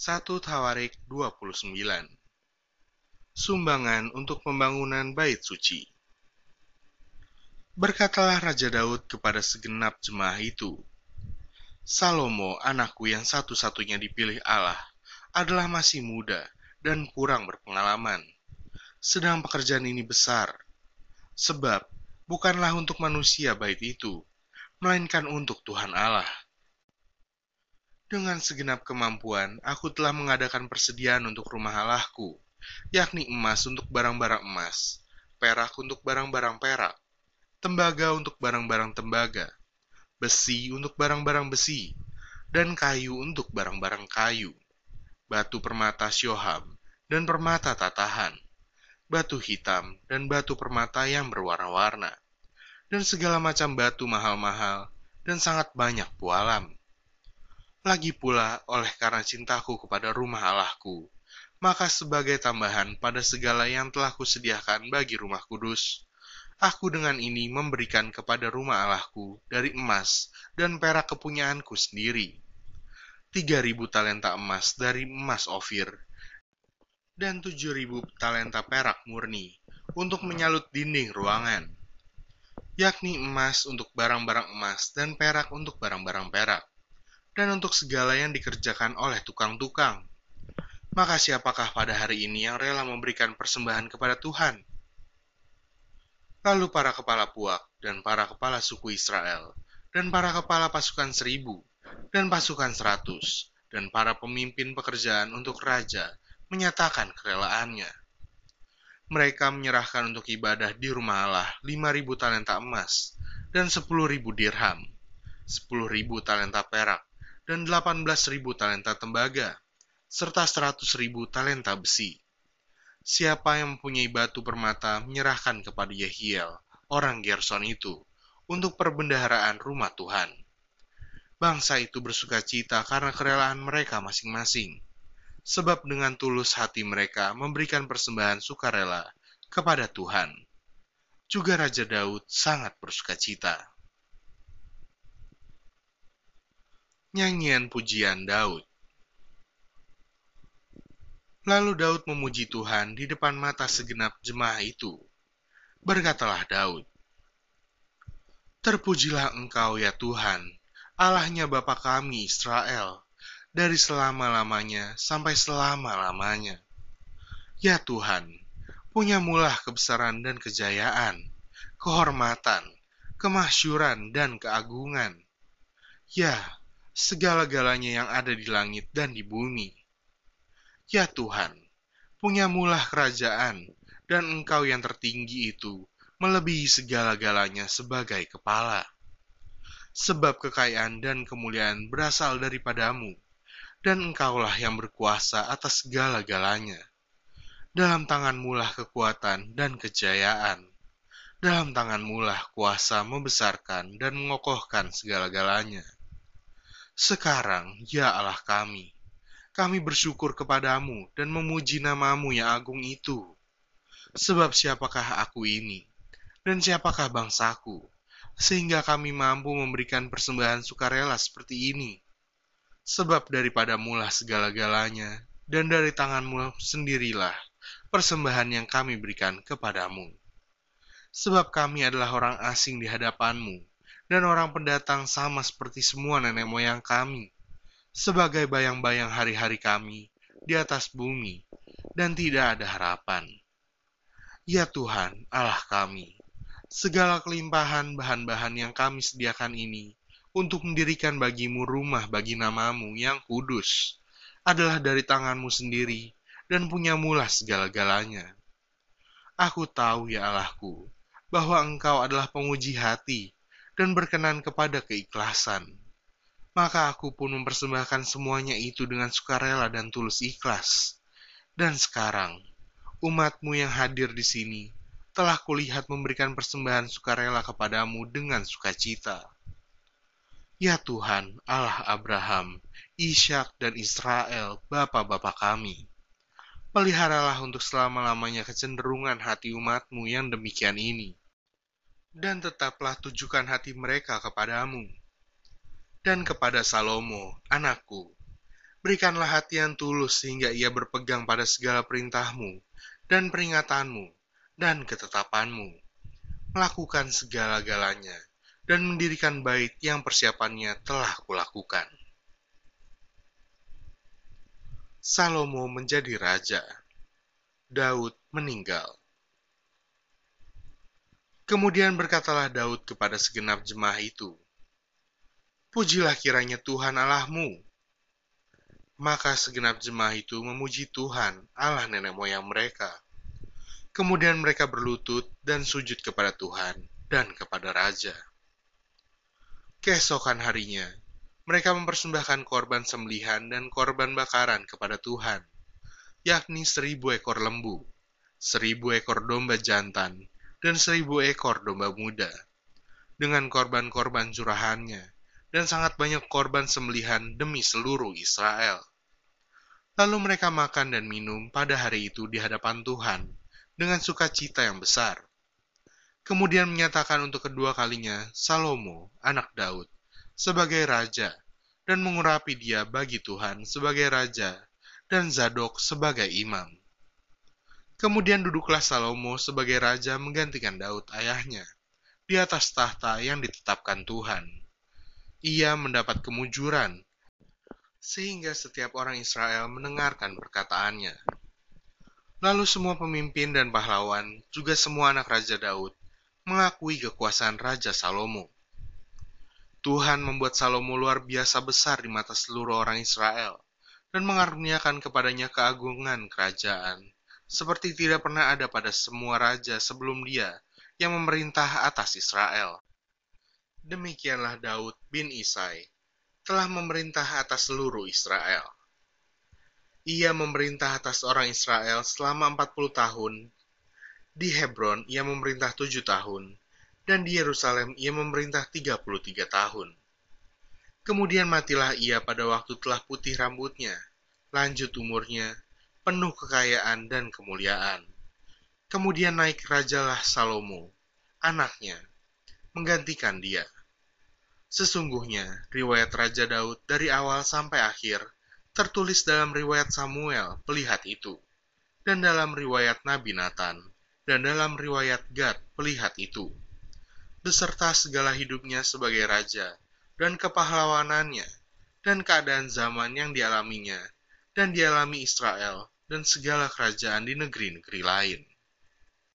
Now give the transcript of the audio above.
1 Tawarik 29 Sumbangan untuk pembangunan bait suci Berkatalah Raja Daud kepada segenap jemaah itu, Salomo, anakku yang satu-satunya dipilih Allah, adalah masih muda dan kurang berpengalaman. Sedang pekerjaan ini besar, sebab bukanlah untuk manusia bait itu, melainkan untuk Tuhan Allah. Dengan segenap kemampuan, aku telah mengadakan persediaan untuk rumah Allahku, yakni emas untuk barang-barang emas, perak untuk barang-barang perak, tembaga untuk barang-barang tembaga, besi untuk barang-barang besi, dan kayu untuk barang-barang kayu, batu permata syoham, dan permata tatahan batu hitam, dan batu permata yang berwarna-warna, dan segala macam batu mahal-mahal, dan sangat banyak pualam. Lagi pula, oleh karena cintaku kepada rumah Allahku, maka sebagai tambahan pada segala yang telah kusediakan bagi rumah kudus, aku dengan ini memberikan kepada rumah Allahku dari emas dan perak kepunyaanku sendiri. Tiga ribu talenta emas dari emas Ofir, dan 7.000 talenta perak murni untuk menyalut dinding ruangan, yakni emas untuk barang-barang emas dan perak untuk barang-barang perak, dan untuk segala yang dikerjakan oleh tukang-tukang. Maka siapakah pada hari ini yang rela memberikan persembahan kepada Tuhan? Lalu para kepala puak dan para kepala suku Israel, dan para kepala pasukan seribu, dan pasukan seratus, dan para pemimpin pekerjaan untuk raja menyatakan kerelaannya. Mereka menyerahkan untuk ibadah di rumah Allah 5.000 talenta emas dan 10.000 dirham, 10.000 talenta perak, dan 18.000 talenta tembaga, serta 100.000 talenta besi. Siapa yang mempunyai batu permata menyerahkan kepada Yehiel, orang Gerson itu, untuk perbendaharaan rumah Tuhan. Bangsa itu bersuka cita karena kerelaan mereka masing-masing sebab dengan tulus hati mereka memberikan persembahan sukarela kepada Tuhan. Juga Raja Daud sangat bersuka cita. Nyanyian pujian Daud Lalu Daud memuji Tuhan di depan mata segenap jemaah itu. Berkatalah Daud, Terpujilah engkau ya Tuhan, Allahnya Bapa kami Israel, dari selama-lamanya sampai selama-lamanya. Ya Tuhan, punya mulah kebesaran dan kejayaan, kehormatan, kemasyuran, dan keagungan. Ya, segala-galanya yang ada di langit dan di bumi. Ya Tuhan, punya mulah kerajaan, dan engkau yang tertinggi itu melebihi segala-galanya sebagai kepala. Sebab kekayaan dan kemuliaan berasal daripadamu, dan engkaulah yang berkuasa atas segala-galanya. Dalam tanganmu lah kekuatan dan kejayaan. Dalam tanganmu lah kuasa membesarkan dan mengokohkan segala-galanya. Sekarang, ya Allah kami, kami bersyukur kepadamu dan memuji namamu yang agung itu. Sebab siapakah aku ini, dan siapakah bangsaku, sehingga kami mampu memberikan persembahan sukarela seperti ini sebab daripada mulah segala-galanya, dan dari tanganmu sendirilah persembahan yang kami berikan kepadamu. Sebab kami adalah orang asing di hadapanmu, dan orang pendatang sama seperti semua nenek moyang kami, sebagai bayang-bayang hari-hari kami di atas bumi, dan tidak ada harapan. Ya Tuhan, Allah kami, segala kelimpahan bahan-bahan yang kami sediakan ini untuk mendirikan bagimu rumah bagi namamu yang kudus adalah dari tanganmu sendiri dan punya mulah segala-galanya. Aku tahu ya Allahku, bahwa engkau adalah penguji hati dan berkenan kepada keikhlasan. Maka aku pun mempersembahkan semuanya itu dengan sukarela dan tulus ikhlas. Dan sekarang, umatmu yang hadir di sini telah kulihat memberikan persembahan sukarela kepadamu dengan sukacita. Ya Tuhan, Allah Abraham, Ishak dan Israel, Bapa-Bapa kami. Peliharalah untuk selama-lamanya kecenderungan hati umatmu yang demikian ini. Dan tetaplah tujukan hati mereka kepadamu. Dan kepada Salomo, anakku, Berikanlah hati yang tulus sehingga ia berpegang pada segala perintahmu dan peringatanmu dan ketetapanmu, melakukan segala-galanya, dan mendirikan bait yang persiapannya telah kulakukan. Salomo menjadi raja. Daud meninggal. Kemudian berkatalah Daud kepada segenap jemaah itu, Pujilah kiranya Tuhan Allahmu, maka segenap jemaah itu memuji Tuhan, Allah nenek moyang mereka. Kemudian mereka berlutut dan sujud kepada Tuhan dan kepada Raja. Keesokan harinya, mereka mempersembahkan korban sembelihan dan korban bakaran kepada Tuhan, yakni seribu ekor lembu, seribu ekor domba jantan, dan seribu ekor domba muda, dengan korban-korban curahannya, dan sangat banyak korban sembelihan demi seluruh Israel. Lalu mereka makan dan minum pada hari itu di hadapan Tuhan dengan sukacita yang besar. Kemudian menyatakan untuk kedua kalinya Salomo, anak Daud, sebagai raja, dan mengurapi dia bagi Tuhan sebagai raja, dan Zadok sebagai imam. Kemudian duduklah Salomo sebagai raja menggantikan Daud ayahnya, di atas tahta yang ditetapkan Tuhan. Ia mendapat kemujuran sehingga setiap orang Israel mendengarkan perkataannya. Lalu semua pemimpin dan pahlawan, juga semua anak Raja Daud, mengakui kekuasaan Raja Salomo. Tuhan membuat Salomo luar biasa besar di mata seluruh orang Israel, dan mengaruniakan kepadanya keagungan kerajaan, seperti tidak pernah ada pada semua raja sebelum dia yang memerintah atas Israel. Demikianlah Daud bin Isai, telah memerintah atas seluruh Israel. Ia memerintah atas orang Israel selama 40 tahun. Di Hebron ia memerintah 7 tahun, dan di Yerusalem ia memerintah 33 tahun. Kemudian matilah ia pada waktu telah putih rambutnya, lanjut umurnya, penuh kekayaan dan kemuliaan. Kemudian naik rajalah Salomo, anaknya, menggantikan dia. Sesungguhnya, riwayat Raja Daud dari awal sampai akhir tertulis dalam riwayat Samuel, pelihat itu, dan dalam riwayat Nabi Nathan, dan dalam riwayat Gad, pelihat itu, beserta segala hidupnya sebagai raja, dan kepahlawanannya, dan keadaan zaman yang dialaminya, dan dialami Israel, dan segala kerajaan di negeri-negeri lain.